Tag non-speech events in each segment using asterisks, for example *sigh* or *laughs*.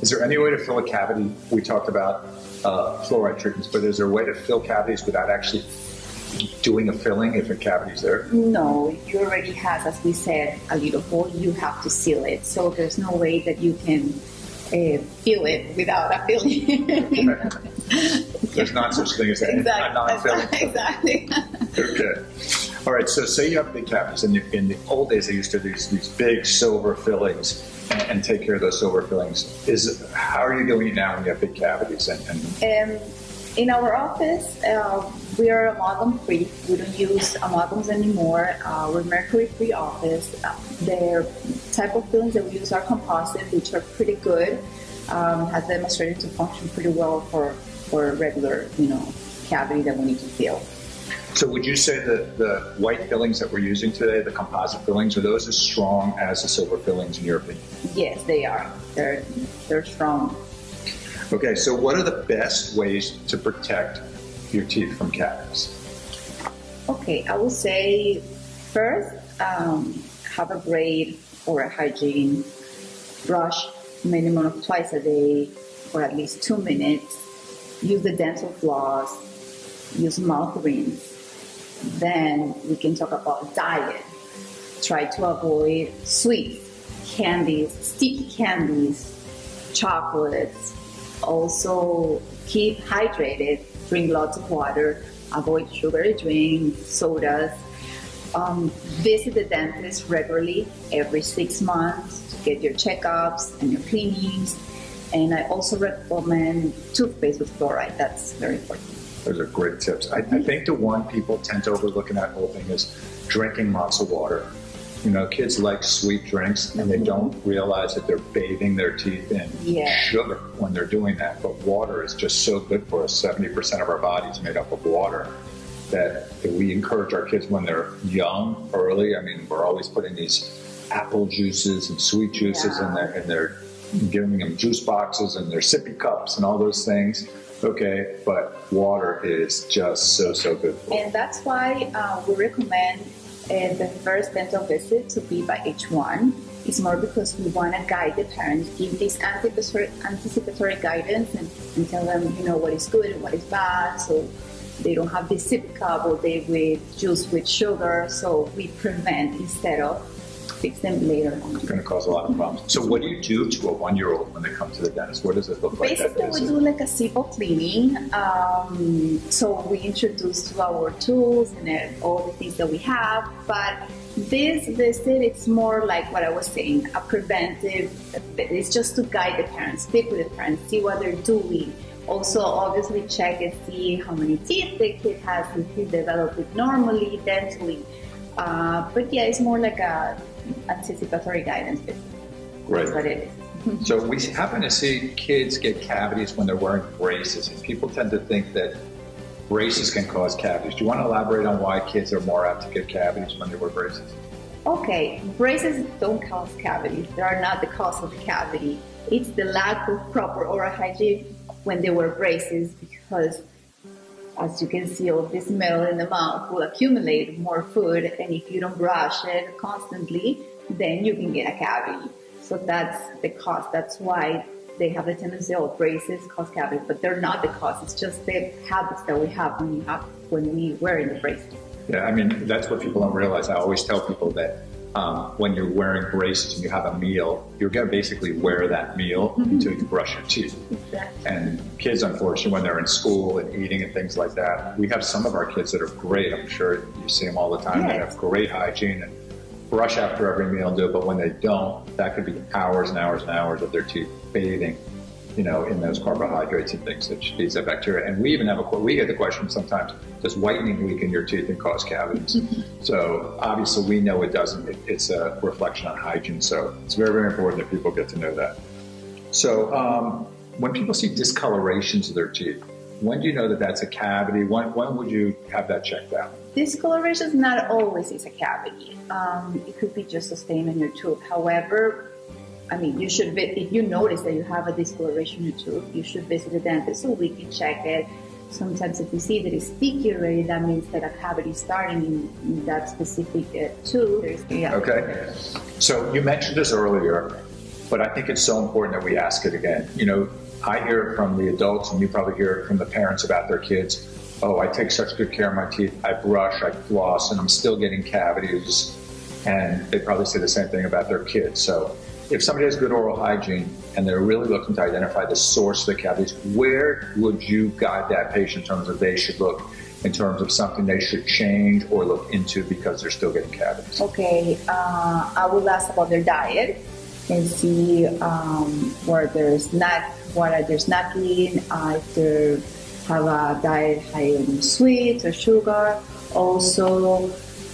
Is there any way to fill a cavity? We talked about uh, fluoride treatments, but is there a way to fill cavities without actually doing a filling if a cavity's there? No, you already has, as we said, a little hole. You have to seal it. So there's no way that you can uh, fill it without a filling. There's not such thing as a exactly. non-filling. *laughs* Exactly. Okay. All right. So say you have big cavities, and in the old days they used to do these, these big silver fillings and, and take care of those silver fillings. Is how are you doing now when you have big cavities? And, and Um, in our office, uh, we are amalgam free. We don't use amalgams anymore. Uh, we're mercury free office. Uh, the type of fillings that we use are composite, which are pretty good. Um, has demonstrated to function pretty well for for regular, you know, cavity that we need to fill. So would you say that the white fillings that we're using today, the composite fillings, are those as strong as the silver fillings in your opinion? Yes, they are. They're they're strong. Okay. So what are the best ways to protect your teeth from cavities? Okay, I would say first um, have a braid or a hygiene brush minimum of twice a day for at least two minutes. Use the dental floss. Use mouth rinse. Then we can talk about diet. Try to avoid sweets, candies, sticky candies, chocolates. Also keep hydrated. Drink lots of water. Avoid sugary drinks, sodas. Um, visit the dentist regularly every six months to get your checkups and your cleanings. And I also recommend toothpaste with fluoride. That's very important. Those are great tips. I, I think the one people tend to overlook in that whole thing is drinking lots of water. You know, kids like sweet drinks and they mm-hmm. don't realize that they're bathing their teeth in Yeah. sugar when they're doing that. But water is just so good for us. 70% of our body is made up of water that, that we encourage our kids when they're young, early. I mean, we're always putting these apple juices and sweet juices in Yeah. there and they're giving them juice boxes and their sippy cups and all those things. Okay, but water is just so, so good. And that's why uh, we recommend uh, the first dental visit to be by H1. It's more because we want to guide the parents, give this anticipatory, anticipatory guidance and, and tell them, you know, what is good and what is bad. So they don't have this sippy cup all day with juice with sugar. So we prevent instead of fix them later on. It's going to cause a lot of problems. So, what do you do to a one-year-old when they come to the dentist? What does it look like? Basically, we do like a simple cleaning. Um, so we introduce to our tools and uh, all the things that we have. But this visit, it's more like what I was saying, a preventive. It's just to guide the parents, speak with the parents, see what they're doing. Also, obviously, check and see how many teeth the kid has, if he developed it normally, dentally. Uh, but yeah, it's more like a anticipatory guidance visit. That's what it is. *laughs* So, we happen to see kids get cavities when they're wearing braces, and people tend to think that braces can cause cavities. Do you want to elaborate on why kids are more apt to get cavities when they wear braces? Okay, braces don't cause cavities. They are not the cause of the cavity. It's the lack of proper oral hygiene when they wear braces because, as you can see, all this metal in the mouth will accumulate more food, and if you don't brush it constantly, then you can get a cavity. So that's the cause. That's why they have the tendency of braces cause cavities, but they're not the cause. It's just the habits that we have when we have when we wear the braces. Yeah, I mean, that's what people don't realize. I always tell people that um, when you're wearing braces and you have a meal, you're going to basically wear that meal until you brush your teeth. Exactly. And kids, unfortunately, when they're in school and eating and things like that, we have some of our kids that are great. I'm sure you see them all the time. They have great hygiene and brush after every meal and do it. But when they don't, that could be hours and hours and hours of their teeth bathing, you know, in those carbohydrates and things that feeds that bacteria. And we even have a we get the question sometimes: Does whitening weaken your teeth and cause cavities? *laughs* so obviously, we know it doesn't. It, it's a reflection on hygiene. So it's very very important that people get to know that. So um, when people see discolorations of their teeth, when do you know that that's a cavity? When, when would you have that checked out? Discoloration is not always is a cavity. Um, it could be just a stain on your tooth. However, I mean, you should, if you notice that you have a discoloration in your tooth, you should visit the dentist so we can check it. Sometimes if we see that it's sticky already, that means that a cavity is starting in, in that specific uh, tooth. Yeah. Okay. So you mentioned this earlier. but I think it's so important that we ask it again. You know, I hear it from the adults, and you probably hear it from the parents about their kids. Oh, I take such good care of my teeth. I brush, I floss, and I'm still getting cavities. And they probably say the same thing about their kids. So if somebody has good oral hygiene and they're really looking to identify the source of the cavities, where would you guide that patient in terms of they should look in terms of something they should change or look into because they're still getting cavities? Okay, uh, I will ask about their diet and see um, where there's not what are their snacking, uh, if they have a diet high in sweets or sugar. Also,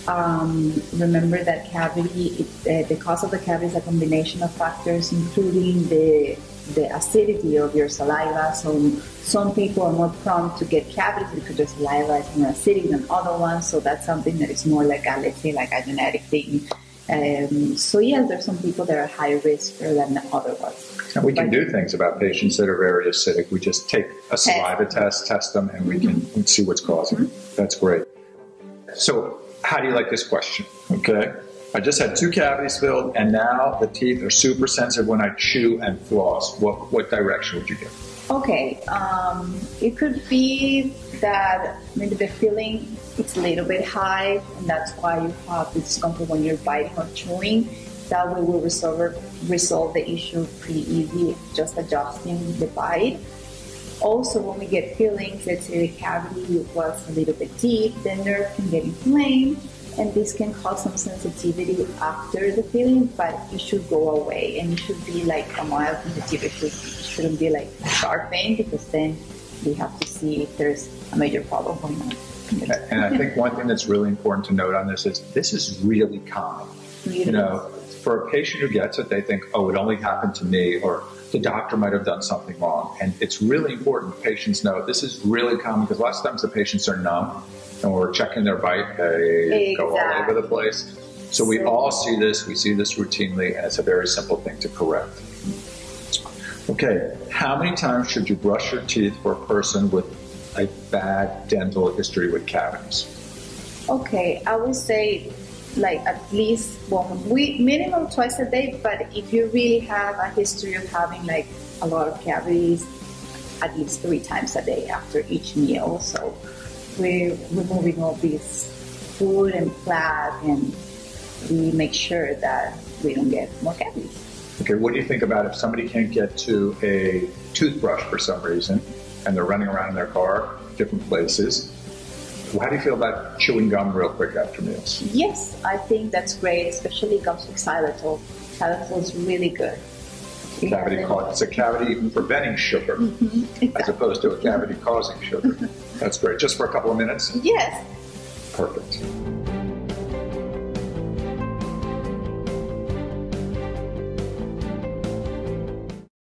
um, remember that cavity, it, uh, the cause of the cavity is a combination of factors, including the the acidity of your saliva. So some people are more prone to get cavities because their saliva is more acidic than other ones. So that's something that is more like a, let's say, like a genetic thing. Um, so yes, there's some people that are high risk than other ones. And we can do things about patients that are very acidic. We just take a saliva test, test them, and we can see what's causing it. That's great. So how do you like this question? Okay. I just had two cavities filled, and now the teeth are super sensitive when I chew and floss. What what direction would you give? Okay, um, it could be that maybe the filling it's a little bit high, and that's why you have the discomfort when you're biting or chewing. That way, we'll resolve resolve the issue pretty easy, just adjusting the bite. Also, when we get fillings, let's say the cavity was a little bit deep, the nerve can get inflamed, and this can cause some sensitivity after the filling, but it should go away, and it should be like a mild sensitivity. It shouldn't be like sharp pain because then we have to see if there's a major problem going on. And I think one thing that's really important to note on this is this is really common. You know, for a patient who gets it, they think, oh, it only happened to me, or the doctor might have done something wrong. And it's really important patients know this is really common because lots of times the patients are numb and we're checking their bite, they exactly. go all over the place. So we all see this, we see this routinely, and it's a very simple thing to correct. Okay, how many times should you brush your teeth for a person with a bad dental history with cavities? Okay, I would say like at least one week, minimum twice a day. But if you really have a history of having like a lot of cavities, at least three times a day after each meal. So we're removing all these food and plaque and we make sure that we don't get more cavities. Okay, what do you think about if somebody can't get to a toothbrush for some reason, and they're running around in their car, different places? How do you feel about chewing gum real quick after meals? Yes, I think that's great, especially gums with xylitol. Xylitol is really good. Cavity causing it's a cavity preventing sugar mm-hmm, exactly. as opposed to a cavity causing sugar. *laughs* that's great. Just for a couple of minutes? Yes. Perfect.